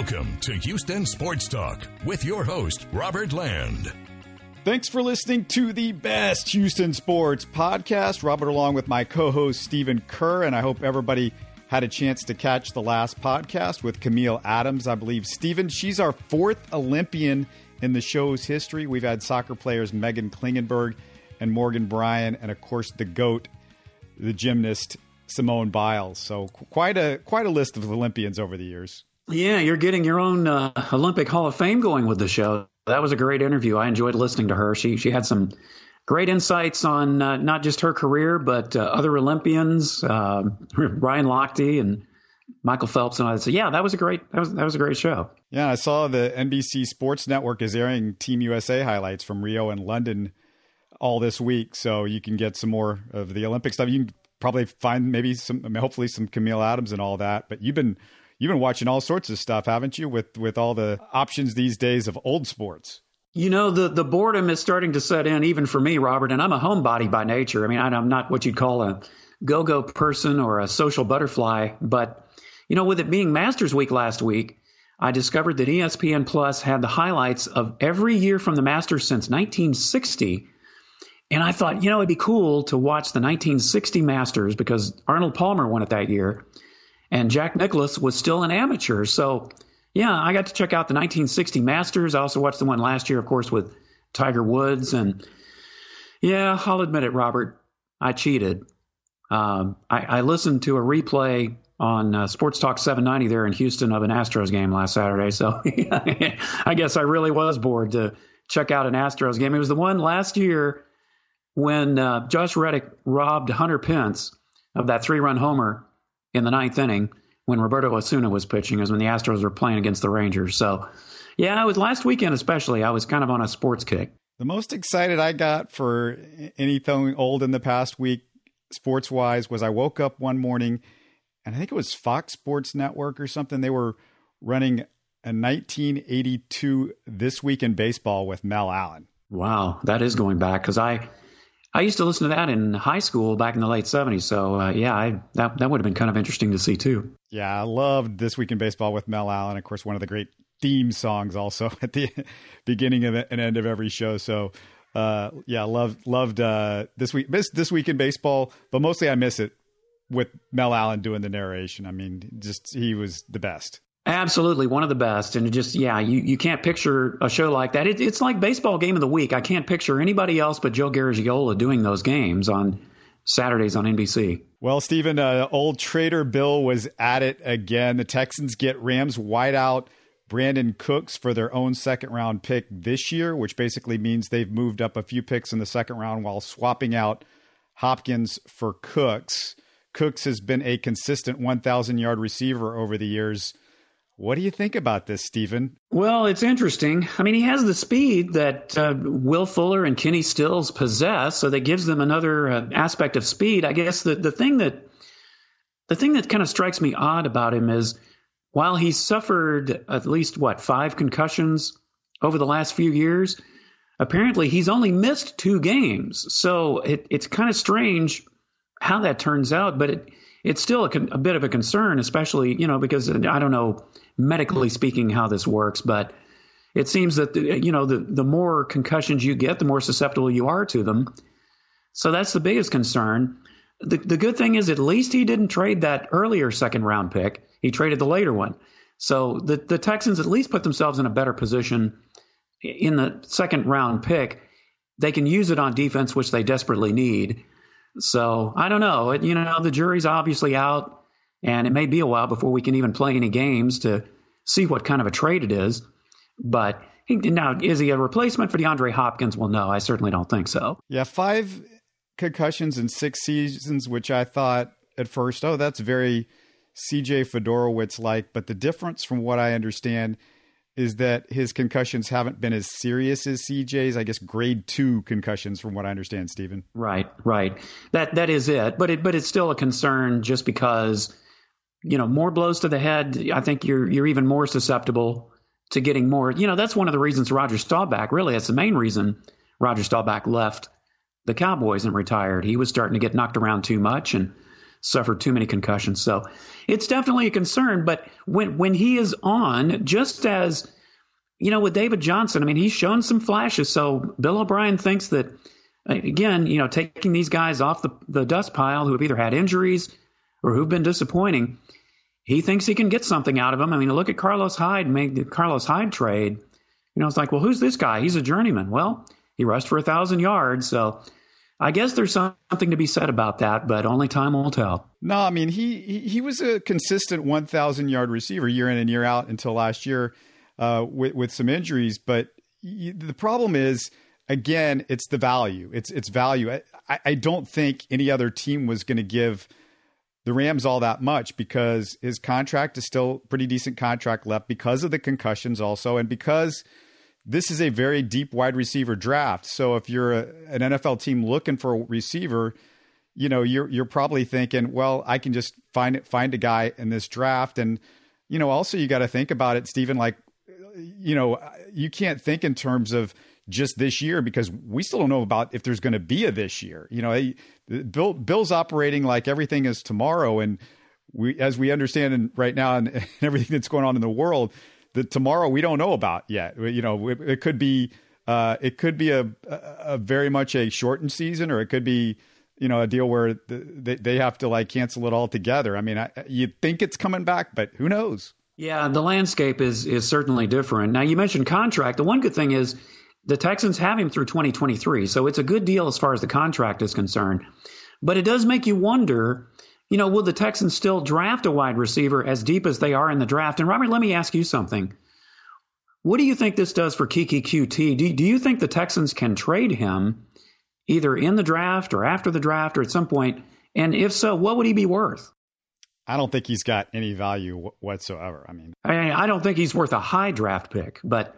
Welcome to Houston Sports Talk with your host, Robert Land. Thanks for listening to the best Houston sports podcast. Robert, along with my co host, Stephen Kerr, and I hope everybody had a chance to catch the last podcast with Cammile Adams, I believe. Stephen, she's our fourth Olympian in the show's history. We've had soccer players Meghan Klingenberg and Morgan Brian, and of course, the GOAT, the gymnast Simone Biles. So quite a quite a list of Olympians over the years. Yeah, you're getting your own uh, Olympic Hall of Fame going with the show. That was a great interview. I enjoyed listening to her. She she had some great insights on uh, not just her career but uh, other Olympians, uh, Ryan Lochte and Michael Phelps and that. So yeah, that was a great that was that was a great show. Yeah, I saw the NBC Sports Network is airing Team USA highlights from Rio and London all this week, so you can get some more of the Olympic stuff. You can probably find maybe some, hopefully some Cammile Adams and all that. But you've been you've been watching all sorts of stuff, haven't you? With with all the options these days of old sports. You know, the the boredom is starting to set in, even for me, Robert. And I'm a homebody by nature. I mean, I'm not what you'd call a go go person or a social butterfly. But you know, with it being Masters Week last week, I discovered that ESPN Plus had the highlights of every year from the Masters since 1960 and I thought, you know, it'd be cool to watch the 1960 Masters because Arnold Palmer won it that year and Jack Nicklaus was still an amateur. So, yeah, I got to check out the 1960 Masters. I also watched the one last year, of course, with Tiger Woods. And yeah, I'll admit it, Robert, I cheated. Um, I, I, listened to a replay on uh, Sports Talk 790 there in Houston of an Astros game last Saturday. So I guess I really was bored to check out an Astros game. It was the one last year when uh, Josh Reddick robbed Hunter Pence of that three run homer in the ninth inning when Roberto Osuna was pitching, is when the Astros were playing against the Rangers. So, yeah, it was last weekend especially. I was kind of on a sports kick. The most excited I got for anything old in the past week, sports wise, was I woke up one morning and I think it was Fox Sports Network or something. They were running a 1982 This Week in Baseball with Mel Allen. Wow, that is going back because I I used to listen to that in high school back in the late 70s. So, uh, yeah, I, that, that would have been kind of interesting to see, too. Yeah, I loved This Week in Baseball with Mel Allen. Of course, one of the great theme songs also at the beginning of and end of every show. So, uh, yeah, loved loved uh, this week this, this week in baseball, but mostly I miss it with Mel Allen doing the narration. I mean, just he was the best. Absolutely, one of the best, and just yeah, you, you can't picture a show like that. It, it's like baseball game of the week. I can't picture anybody else but Joe Garagiola doing those games on Saturdays on NBC. Well, Stephen, uh, old Trader Bill was at it again. The Texans get Rams wideout Brandin Cooks for their own second round pick this year, which basically means they've moved up a few picks in the second round while swapping out Hopkins for Cooks. Cooks has been a consistent 1,000 yard receiver over the years. What do you think about this, Stephen? Well, it's interesting. I mean, he has the speed that uh, Will Fuller and Kenny Stills possess, so that gives them another uh, aspect of speed. I guess the, the thing that the thing that kind of strikes me odd about him is while he's suffered at least what five concussions over the last few years, apparently he's only missed two games. So it, it's kind of strange how that turns out, but it, it's still a, a, bit of a concern, especially you know because I don't know medically speaking how this works, but it seems that the, you know the the more concussions you get, the more susceptible you are to them. So that's the biggest concern. The the good thing is at least he didn't trade that earlier second round pick. He traded the later one. So the the Texans at least put themselves in a better position in the second round pick. They can use it on defense, which they desperately need. So I don't know. It, you know, the jury's obviously out and it may be a while before we can even play any games to see what kind of a trade it is. But he, now, is he a replacement for DeAndre Hopkins? Well, no, I certainly don't think so. Yeah, five concussions in six seasons, which I thought at first, oh, that's very CJ Fiedorowicz like. But the difference from what I understand is that his concussions haven't been as serious as CJ's. I guess grade two concussions, from what I understand, Stephen. Right, right. That that is it. But it but it's still a concern just because you know, more blows to the head, I think you're you're even more susceptible to getting more. You know, that's one of the reasons Roger Staubach, really, that's the main reason Roger Staubach left the Cowboys and retired. He was starting to get knocked around too much, and suffered too many concussions. So it's definitely a concern. But when when he is on, just as you know, with David Johnson, I mean, he's shown some flashes. So Bill O'Brien thinks that uh, again, you know, taking these guys off the, the dust pile who have either had injuries or who've been disappointing, he thinks he can get something out of them. I mean, look at Carlos Hyde, made the Carlos Hyde trade. You know, it's like, well, who's this guy? He's a journeyman. Well, he rushed for a thousand yards, so I guess there's something to be said about that, but only time will tell. No, I mean he he, was a consistent 1,000 yard receiver year in and year out until last year uh, with with some injuries. But the problem is again, it's the value. It's it's value. I, I don't think any other team was going to give the Rams all that much because his contract is still pretty decent contract left because of the concussions also and because this is a very deep wide receiver draft. So if you're a, an NFL team looking for a receiver, you know, you're you're probably thinking, well, I can just find it, find a guy in this draft and you know, also you got to think about it, Stephen, like you know, you can't think in terms of just this year because we still don't know about if there's going to be a this year. You know, Bill, Bill's operating like everything is tomorrow, and we, as we understand and right now, and, and, everything that's going on in the world, the tomorrow we don't know about yet. You know, it, it could be uh, it could be a, a, very much a shortened season, or it could be you know a deal where the, they they have to like cancel it all together. I mean, I, you think it's coming back, but who knows? Yeah, the landscape is is certainly different. Now you mentioned contract. The one good thing is the Texans have him through 2023, so it's a good deal as far as the contract is concerned. But it does make you wonder, you know, will the Texans still draft a wide receiver as deep as they are in the draft? And Robert, let me ask you something. What do you think this does for Keke Coutee? Do, do you think the Texans can trade him either in the draft or after the draft or at some point? And if so, what would he be worth? I don't think he's got any value whatsoever. I mean, I, I don't think he's worth a high draft pick, but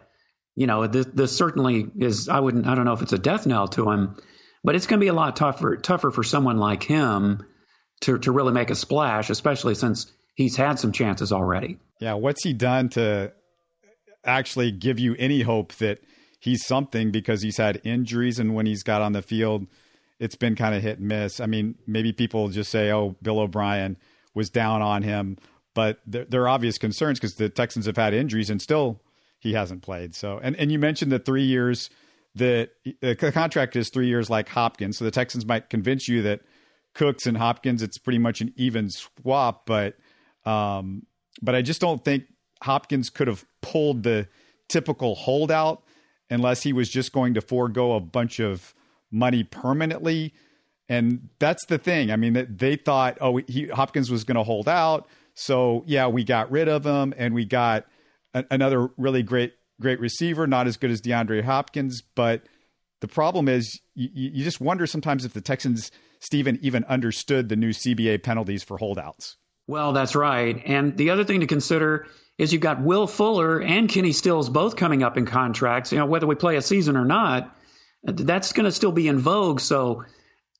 you know, this, this certainly is. I wouldn't. I don't know if it's a death knell to him, but it's going to be a lot tougher tougher for someone like him to to really make a splash, especially since he's had some chances already. Yeah, what's he done to actually give you any hope that he's something? Because he's had injuries, and when he's got on the field, it's been kind of hit and miss. I mean, maybe people just say, "Oh, Bill O'Brien was down on him," but there, there are obvious concerns because the Texans have had injuries and still he hasn't played. So, and and you mentioned the three years that the contract is three years like Hopkins. So the Texans might convince you that Cooks and Hopkins it's pretty much an even swap, but um, but I just don't think Hopkins could have pulled the typical holdout unless he was just going to forego a bunch of money permanently. And that's the thing. I mean, they thought, oh, he, Hopkins was going to hold out. So, yeah, we got rid of him and we got a, another really great great receiver, not as good as DeAndre Hopkins, but the problem is you, you just wonder sometimes if the Texans, Stephen, even understood the new CBA penalties for holdouts. Well, that's right. And the other thing to consider is you've got Will Fuller and Kenny Stills both coming up in contracts. You know, whether we play a season or not, that's going to still be in vogue. So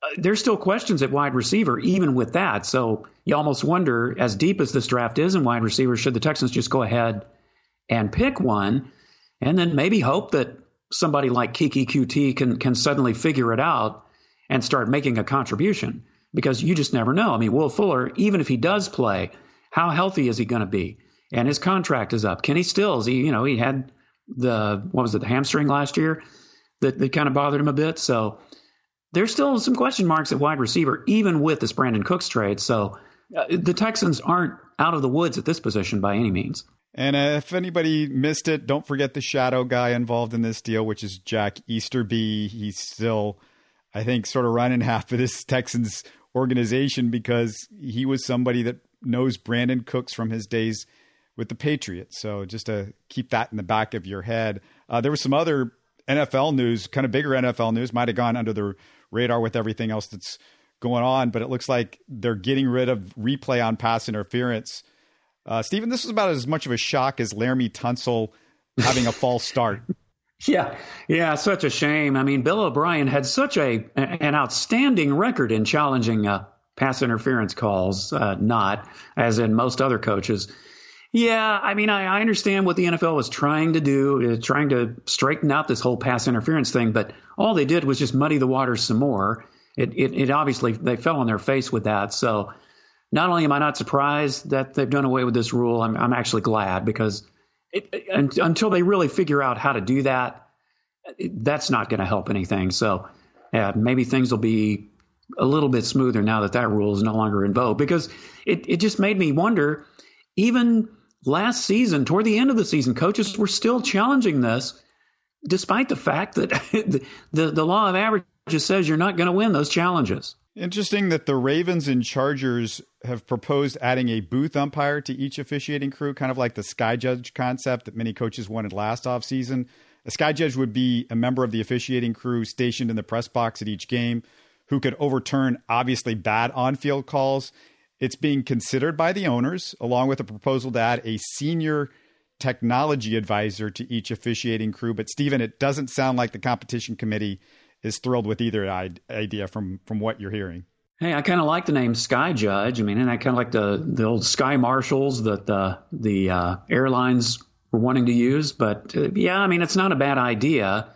uh, there's still questions at wide receiver, even with that. So you almost wonder, as deep as this draft is in wide receiver, should the Texans just go ahead and pick one, and then maybe hope that somebody like Keke Coutee can can suddenly figure it out and start making a contribution because you just never know. I mean, Will Fuller, even if he does play, how healthy is he going to be? And his contract is up. Kenny Stills, he you know he had the what was it the hamstring last year that that kind of bothered him a bit. So there's still some question marks at wide receiver, even with this Brandin Cooks trade. So uh, the Texans aren't out of the woods at this position by any means. And uh, if anybody missed it, don't forget the shadow guy involved in this deal, which is Jack Easterby. He's still, I think, sort of running half of this Texans organization because he was somebody that knows Brandin Cooks from his days with the Patriots. So just to keep that in the back of your head. Uh, there was some other NFL news, kind of bigger NFL news, might have gone under the radar with everything else that's going on, but it looks like they're getting rid of replay on pass interference uh, Stephen, this was about as much of a shock as Laremy Tunsil having a false start. Yeah, yeah, such a shame. I mean, Bill O'Brien had such a an outstanding record in challenging uh, pass interference calls, uh, not as in most other coaches. Yeah, I mean, I, I understand what the NFL was trying to do, uh, trying to straighten out this whole pass interference thing, but all they did was just muddy the waters some more. It, it, it obviously they fell on their face with that. So not only am I not surprised that they've done away with this rule, I'm, I'm actually glad because it, it, uh, until they really figure out how to do that, that's not going to help anything. So yeah, maybe things will be a little bit smoother now that that rule is no longer in vogue because it, it just made me wonder even last season, toward the end of the season, coaches were still challenging this despite the fact that the, the law of averages says you're not going to win those challenges. Interesting that the Ravens and Chargers have proposed adding a booth umpire to each officiating crew, kind of like the sky judge concept that many coaches wanted last offseason. A sky judge would be a member of the officiating crew stationed in the press box at each game who could overturn obviously bad on field calls. It's being considered by the owners, along with a proposal to add a senior technology advisor to each officiating crew. But, Stephen, it doesn't sound like the competition committee is thrilled with either idea from from what you're hearing. Hey, I kind of like the name Sky Judge. I mean, and I kind of like the the old Sky Marshals that the the uh, airlines were wanting to use. But uh, yeah, I mean, it's not a bad idea.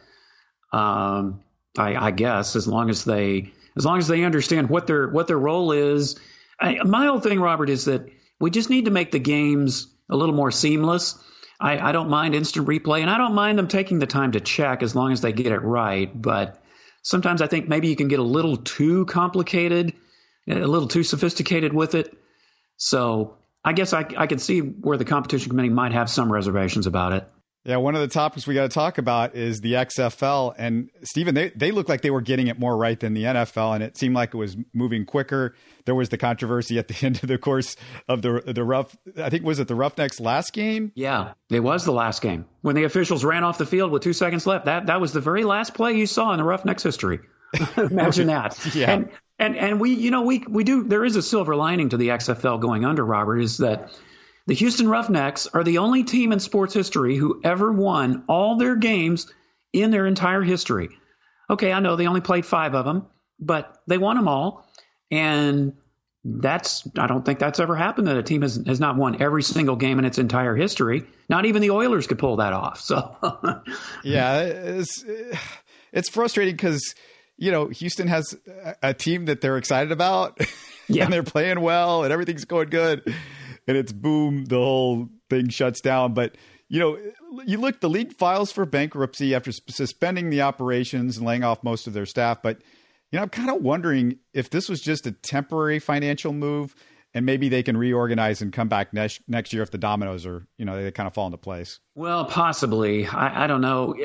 Um, I, I, guess as long as they as long as they understand what their what their role is. I, my whole thing, Robert, is that we just need to make the games a little more seamless. I, I don't mind instant replay, and I don't mind them taking the time to check as long as they get it right. But Sometimes I think maybe you can get a little too complicated, a little too sophisticated with it. So I guess I, I could see where the competition committee might have some reservations about it. Yeah, one of the topics we got to talk about is the XFL. And Stephen, they, they looked like they were getting it more right than the NFL, and it seemed like it was moving quicker. There was the controversy at the end of the course of the the rough. I think was it the Roughnecks last game? Yeah, it was the last game when the officials ran off the field with two seconds left. That that was the very last play you saw in the Roughnecks history. Imagine that. yeah. And, and and we you know we we do there is a silver lining to the XFL going under Robert is that the Houston Roughnecks are the only team in sports history who ever won all their games in their entire history. Okay, I know they only played five of them, but they won them all. And that's, I don't think that's ever happened that a team has, has not won every single game in its entire history. Not even the Oilers could pull that off. So, yeah, it's, it's frustrating because, you know, Houston has a team that they're excited about yeah. and they're playing well and everything's going good and it's boom, the whole thing shuts down. But you know, you look the league files for bankruptcy after suspending the operations and laying off most of their staff. But you know, I'm kind of wondering if this was just a temporary financial move, and maybe they can reorganize and come back next next year if the dominoes are you know they kind of fall into place. Well, possibly. I, I don't know.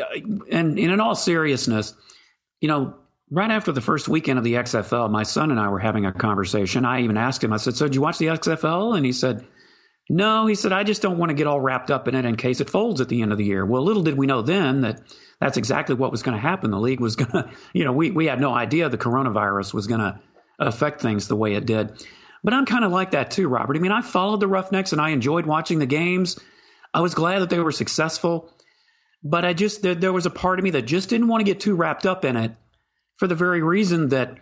And, and in all seriousness, you know, right after the first weekend of the XFL, my son and I were having a conversation. I even asked him, I said, So did you watch the XFL? And he said, No, he said, I just don't want to get all wrapped up in it in case it folds at the end of the year. Well, little did we know then that that's exactly what was going to happen. The league was going to, you know, we, we had no idea the coronavirus was going to affect things the way it did. But I'm kind of like that too, Robert. I mean, I followed the Roughnecks and I enjoyed watching the games. I was glad that they were successful. But I just, there, there was a part of me that just didn't want to get too wrapped up in it for the very reason that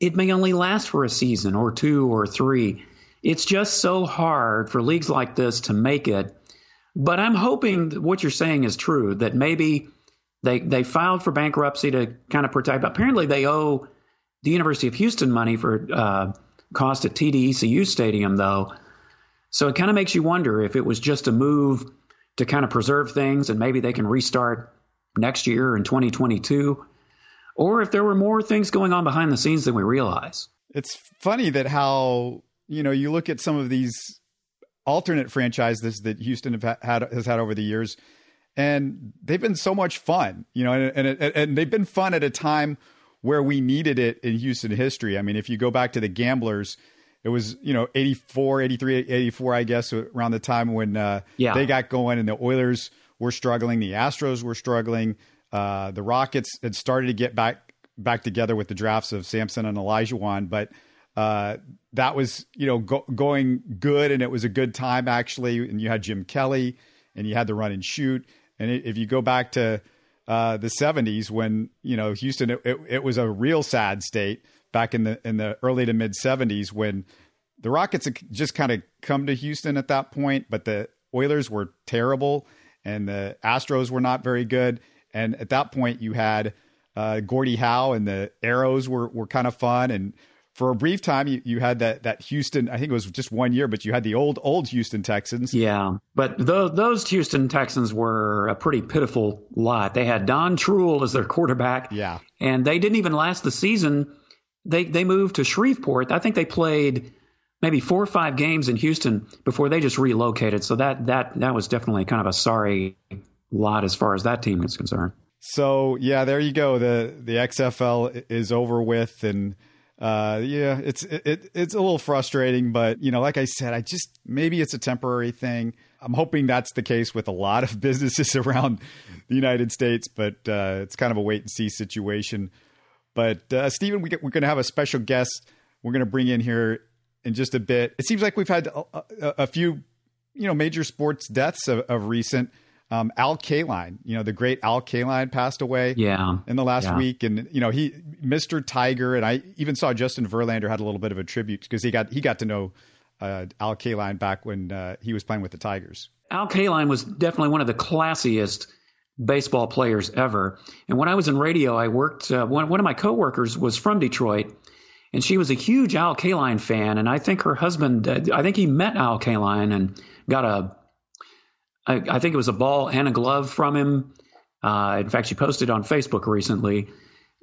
it may only last for a season or two or three. It's just so hard for leagues like this to make it. But I'm hoping what you're saying is true, that maybe they, they filed for bankruptcy to kind of protect. Apparently, they owe the University of Houston money for uh, cost at TDECU Stadium, though. So it kind of makes you wonder if it was just a move to kind of preserve things and maybe they can restart next year in 2022 or if there were more things going on behind the scenes than we realize. It's funny that how, you know, you look at some of these alternate franchises that Houston have had has had over the years and they've been so much fun, you know, and, and, and they've been fun at a time where we needed it in Houston history. I mean, if you go back to the Gamblers, it was, you know, 84, 83, 84, I guess, around the time when uh, yeah. they got going and the Oilers were struggling, the Astros were struggling. Uh, the Rockets had started to get back back together with the drafts of Sampson and Olajuwon, but uh, that was you know go, going good, and it was a good time actually. And you had Jim Kelly, and you had the run and shoot. And if you go back to uh, the '70s, when you know Houston, it, it, it, was a real sad state back in the in the early to mid '70s when the Rockets had just kind of come to Houston at that point, but the Oilers were terrible, and the Astros were not very good and at that point, you had uh, Gordie Howe and the Aeros were were kind of fun, and for a brief time, you, you had that that Houston. I think it was just one year, but you had the old old Houston Texans. Yeah, but those those Houston Texans were a pretty pitiful lot. They had Don Shula as their quarterback. Yeah, and they didn't even last the season. They they moved to Shreveport. I think they played maybe four or five games in Houston before they just relocated. So that that that was definitely kind of a sorry lot as far as that team is concerned. So yeah, there you go. the The XFL is over with, and uh, yeah, it's it, it's a little frustrating, but you know, like I said, I just maybe it's a temporary thing. I'm hoping that's the case with a lot of businesses around the United States, but uh, it's kind of a wait and see situation. But uh, Stephen, we, we're going to have a special guest. We're going to bring in here in just a bit. It seems like we've had a, a, a few, you know, major sports deaths of, of recent. Um, Al Kaline, you know, the great Al Kaline passed away yeah. in the last yeah. week. And, you know, he, Mr. Tiger, and I even saw Justin Verlander had a little bit of a tribute because he got, he got to know uh, Al Kaline back when uh, he was playing with the Tigers. Al Kaline was definitely one of the classiest baseball players ever. And when I was in radio, I worked, uh, one, one of my coworkers was from Detroit and she was a huge Al Kaline fan. And I think her husband, uh, I think he met Al Kaline and got a I, I, think it was a ball and a glove from him. Uh, in fact, she posted on Facebook recently.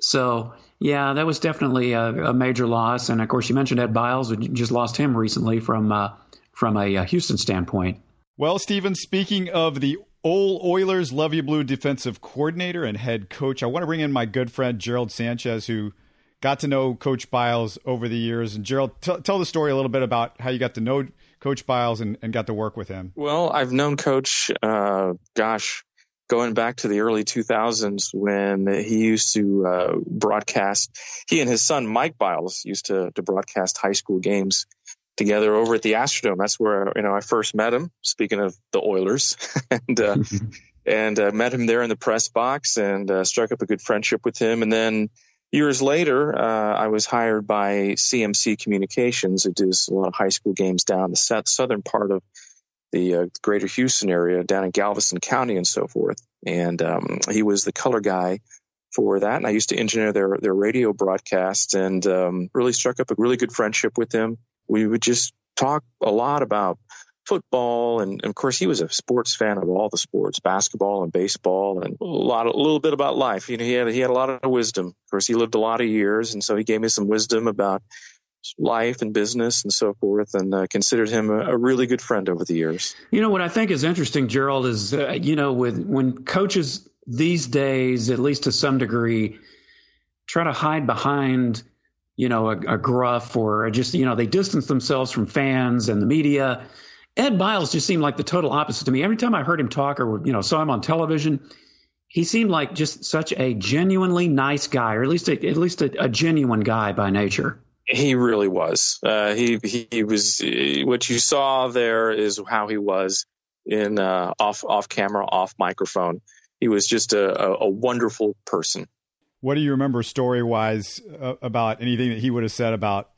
So, yeah, that was definitely a, a, major loss. And of course, you mentioned Ed Biles, who just lost him recently from uh, from a, a Houston standpoint. Well, Stephen, speaking of the old Oilers, Luv Ya Blue defensive coordinator and head coach, I want to bring in my good friend Gerald Sanchez, who got to know Coach Biles over the years. And Gerald, t- tell the story a little bit about how you got to know Coach Biles and, and got to work with him? Well, I've known Coach, uh, gosh, going back to the early 2000s when he used to uh, broadcast. He and his son Mike Biles used to to broadcast high school games together over at the Astrodome. That's where you know I first met him. Speaking of the Oilers, and uh, and uh, met him there in the press box and uh, struck up a good friendship with him. And then Years later, uh, I was hired by CMC Communications. It does a lot of high school games down the southern part of the uh, greater Houston area, down in Galveston County and so forth. And um, he was the color guy for that. And I used to engineer their, their radio broadcast and um, really struck up a really good friendship with him. We would just talk a lot about football and, and, of course he was a sports fan of all the sports basketball and baseball and a lot a little bit about life. You know he had he had a lot of wisdom. Of course he lived a lot of years and so he gave me some wisdom about life and business and so forth and uh, considered him a, a, really good friend over the years. You know what i think is interesting gerald is uh, you know with when coaches these days at least to some degree try to hide behind you know a, a gruff or just you know they distance themselves from fans and the media Ed Biles just seemed like the total opposite to me. Every time I heard him talk or you know saw him on television, he seemed like just such a genuinely nice guy, or at least a, at least a, a genuine guy by nature. He really was. Uh, he he was. What you saw there is how he was in uh, off off camera, off microphone. He was just a, a, a wonderful person. What do you remember story wise uh, about anything that he would have said about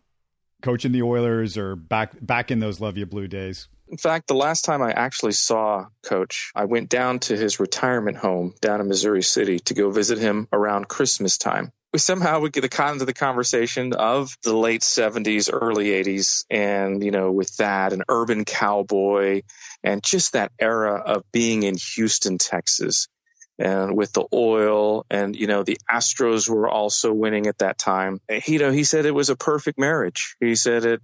coaching the Oilers or back back in those Luv Ya Blue days? In fact, the last time I actually saw Coach, I went down to his retirement home down in Missouri City to go visit him around Christmas time. We somehow would get into the conversation of the late 70s, early 80s, and, you know, with that, an urban cowboy, and just that era of being in Houston, Texas and with the oil and you know the astros were also winning at that time you know he said it was a perfect marriage he said it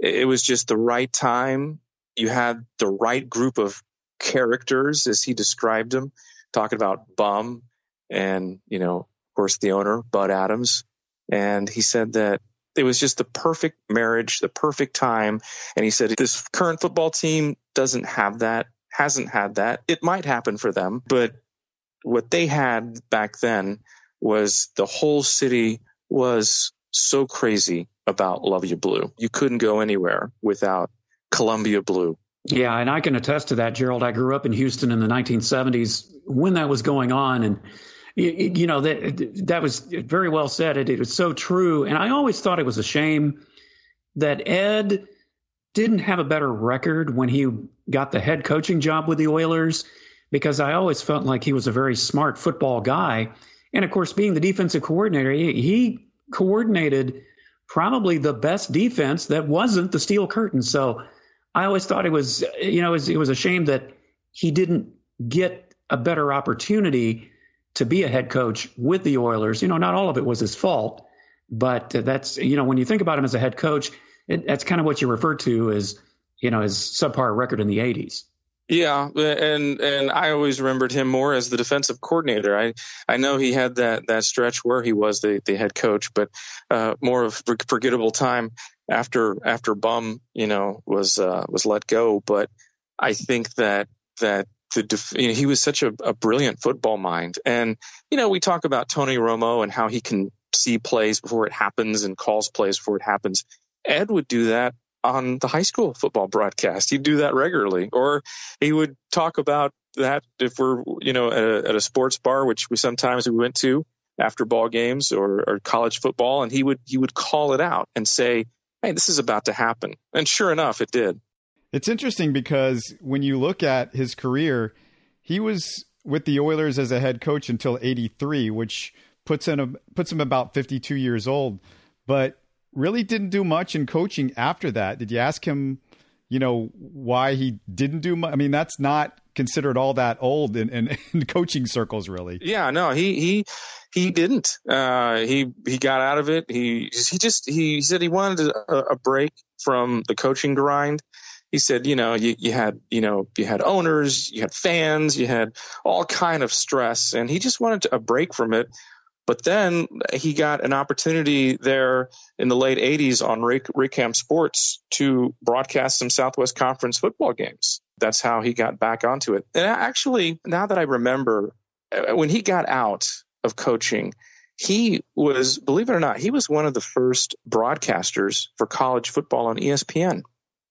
it was just the right time you had the right group of characters as he described them, talking about Bum and, you know, of course, the owner, Bud Adams. And he said that it was just the perfect marriage, the perfect time. And he said, this current football team doesn't have that, hasn't had that. It might happen for them, but what they had back then was the whole city was so crazy about Luv Ya Blue. You couldn't go anywhere without Columbia Blue. Yeah, and I can attest to that, Gerald. I grew up in Houston in the 1970s when that was going on, and you know that that was very well said. It, it was so true, and I always thought it was a shame that Ed didn't have a better record when he got the head coaching job with the Oilers, because I always felt like he was a very smart football guy, and of course, being the defensive coordinator, he, he coordinated probably the best defense that wasn't the steel curtain. So I always thought it was, you know, it was, it was a shame that he didn't get a better opportunity to be a head coach with the Oilers. You know, not all of it was his fault, but that's, you know, when you think about him as a head coach, it, that's kind of what you refer to as, you know, his subpar record in the 80s. Yeah, and and I always remembered him more as the defensive coordinator. I I know he had that that stretch where he was the, the head coach, but uh, more of forgettable time after after Bum, you know, was uh, was let go. But I think that that the def- you know, he was such a, a brilliant football mind, and you know, we talk about Tony Romo and how he can see plays before it happens and calls plays before it happens. Ed would do that on the high school football broadcast. He'd do that regularly, or he would talk about that if we're, you know, at a, at a sports bar, which we sometimes we went to after ball games or, or college football, and he would he would call it out and say, "Hey, this is about to happen," and sure enough, it did. It's interesting because when you look at his career, he was with the Oilers as a head coach until '83, which puts him puts him about 52 years old. But really didn't do much in coaching after that. Did you ask him, you know, why he didn't do much? I mean, that's not considered all that old in, in, in coaching circles, really. Yeah, no, he he he didn't. Uh, he he got out of it. He he just he said he wanted a, a break from the coaching grind. He said, you know, you, you had, you know, you had owners, you had fans, you had all kind of stress, and he just wanted a break from it but then he got an opportunity there in the late 80s on Raycom Sports to broadcast some Southwest Conference football games. That's how he got back onto it. And actually, now that I remember, uh, when he got out of coaching, he was, believe it or not, he was one of the first broadcasters for college football on ESPN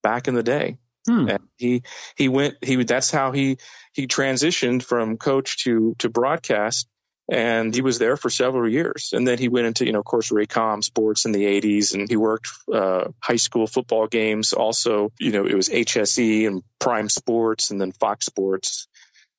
back in the day. Hmm. And he he went he that's how he he transitioned from coach to to broadcast and he was there for several years. And then he went into, you know, of course, Raycom Sports in the 80s, and he worked uh, high school football games. Also, you know, it was HSE and Prime Sports, and then Fox Sports.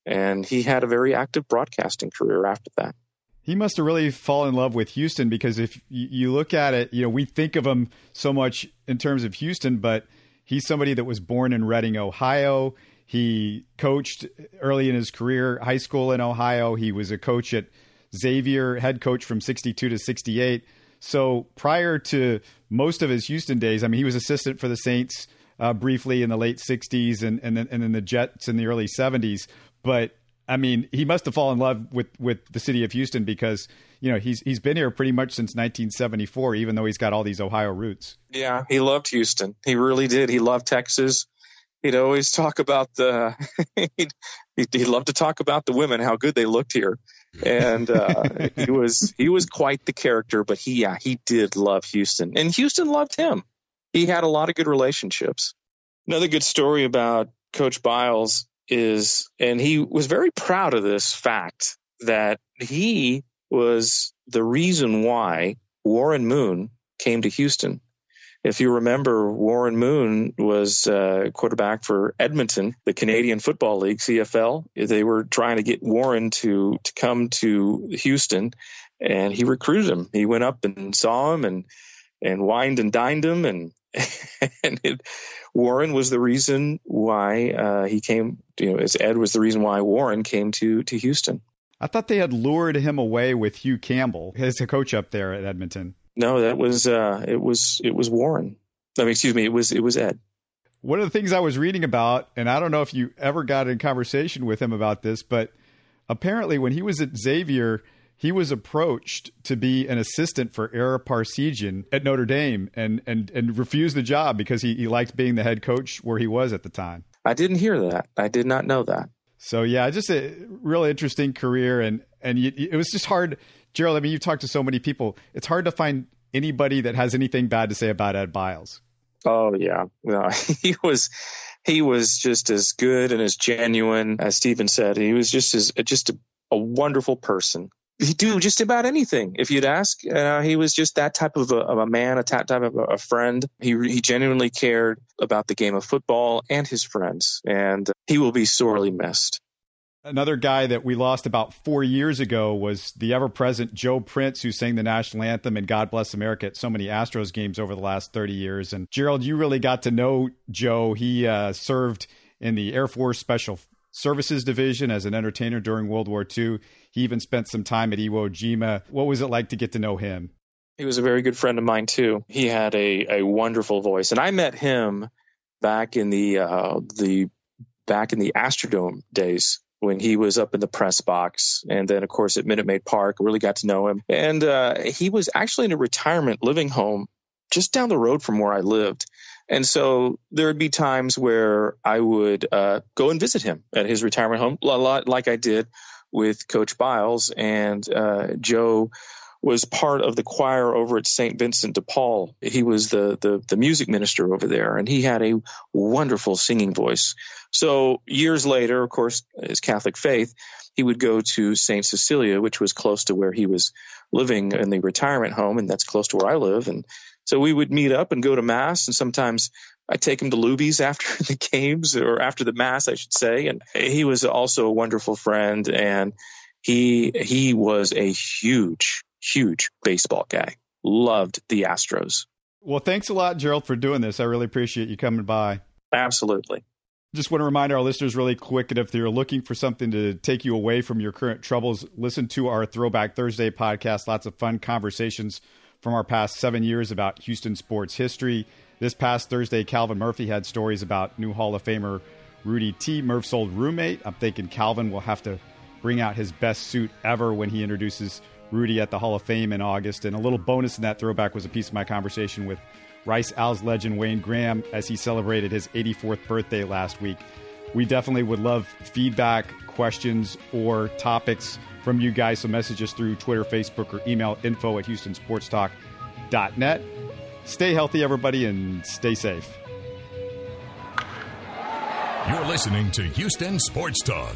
And he had a very active broadcasting career after that. He must have really fallen in love with Houston because if you look at it, you know, we think of him so much in terms of Houston, but he's somebody that was born in Reading, Ohio. He coached early in his career, high school in Ohio. He was a coach at Xavier, head coach from 62 to 68. So prior to most of his Houston days, I mean, he was assistant for the Saints uh, briefly in the late 60s and, and, then, and then the Jets in the early 70s. But I mean, he must have fallen in love with, with the city of Houston because you know he's he's been here pretty much since 1974, even though he's got all these Ohio roots. Yeah, he loved Houston. He really did. He loved Texas he'd always talk about the he'd, he'd love to talk about the women how good they looked here. And uh, he was he was quite the character but he yeah he did love houston. And houston loved him. He had a lot of good relationships. Another good story about coach biles is and he was very proud of this fact that he was the reason why warren moon came to houston if you remember, Warren Moon was uh, quarterback for Edmonton, the Canadian Football League, CFL. They were trying to get Warren to to come to Houston, and he recruited him. He went up and saw him and and wined and dined him, and and it, Warren was the reason why uh, he came. You know, as Ed was the reason why Warren came to to Houston. I thought they had lured him away with Hugh Campbell, his coach up there at Edmonton. No, that was uh, it was it was Warren. I mean, excuse me, it was it was Ed. One of the things I was reading about, and I don't know if you ever got in conversation with him about this, but apparently when he was at Xavier, he was approached to be an assistant for Ara Parseghian at Notre Dame and and and refused the job because he, he liked being the head coach where he was at the time. I didn't hear that. I did not know that. So yeah, just a really interesting career, and and it was just hard Gerald, I mean, you've talked to so many people. It's hard to find anybody that has anything bad to say about Ed Biles. Oh yeah, no, he was he was just as good and as genuine as Stephen said. He was just as just a, a wonderful person. He'd do just about anything. If you'd ask, uh, he was just that type of a, of a man, a type of a, a friend. He he genuinely cared about the game of football and his friends, and he will be sorely missed. Another guy that we lost about four years ago was the ever present Joe Prince, who sang the national anthem and God Bless America at so many Astros games over the last 30 years. And Gerald, you really got to know Joe. He uh, served in the Air Force Special Services Division as an entertainer during World War II. He even spent some time at Iwo Jima. What was it like to get to know him? He was a very good friend of mine, too. He had a, a wonderful voice. And I met him back in the uh, the back in the Astrodome days when he was up in the press box. And then, of course, at Minute Maid Park, really got to know him. And uh, he was actually in a retirement living home just down the road from where I lived. And so there would be times where I would uh, go and visit him at his retirement home, a lot like I did with Coach Biles. And uh, Joe was part of the choir over at St. Vincent de Paul. He was the, the, the music minister over there, and he had a wonderful singing voice. So years later, of course, his Catholic faith, he would go to St. Cecilia, which was close to where he was living in the retirement home, and that's close to where I live. And so we would meet up and go to mass, and sometimes I take him to Luby's after the games or after the mass, I should say. And he was also a wonderful friend, and he he was a huge huge baseball guy. Loved the Astros. Well, thanks a lot, Gerald, for doing this. I really appreciate you coming by. Absolutely. Just want to remind our listeners really quick that if they're looking for something to take you away from your current troubles, listen to our Throwback Thursday podcast. Lots of fun conversations from our past seven years about Houston sports history. This past Thursday, Calvin Murphy had stories about new Hall of Famer Rudy T, Murph's old roommate. I'm thinking Calvin will have to bring out his best suit ever when he introduces Rudy at the Hall of Fame in August. And a little bonus in that throwback was a piece of my conversation with Rice Owls legend Wayne Graham as he celebrated his 84th birthday last week. We definitely would love feedback, questions, or topics from you guys. So message us through Twitter, Facebook, or email info at HoustonSportsTalk.net. Stay healthy, everybody, and stay safe. You're listening to Houston Sports Talk.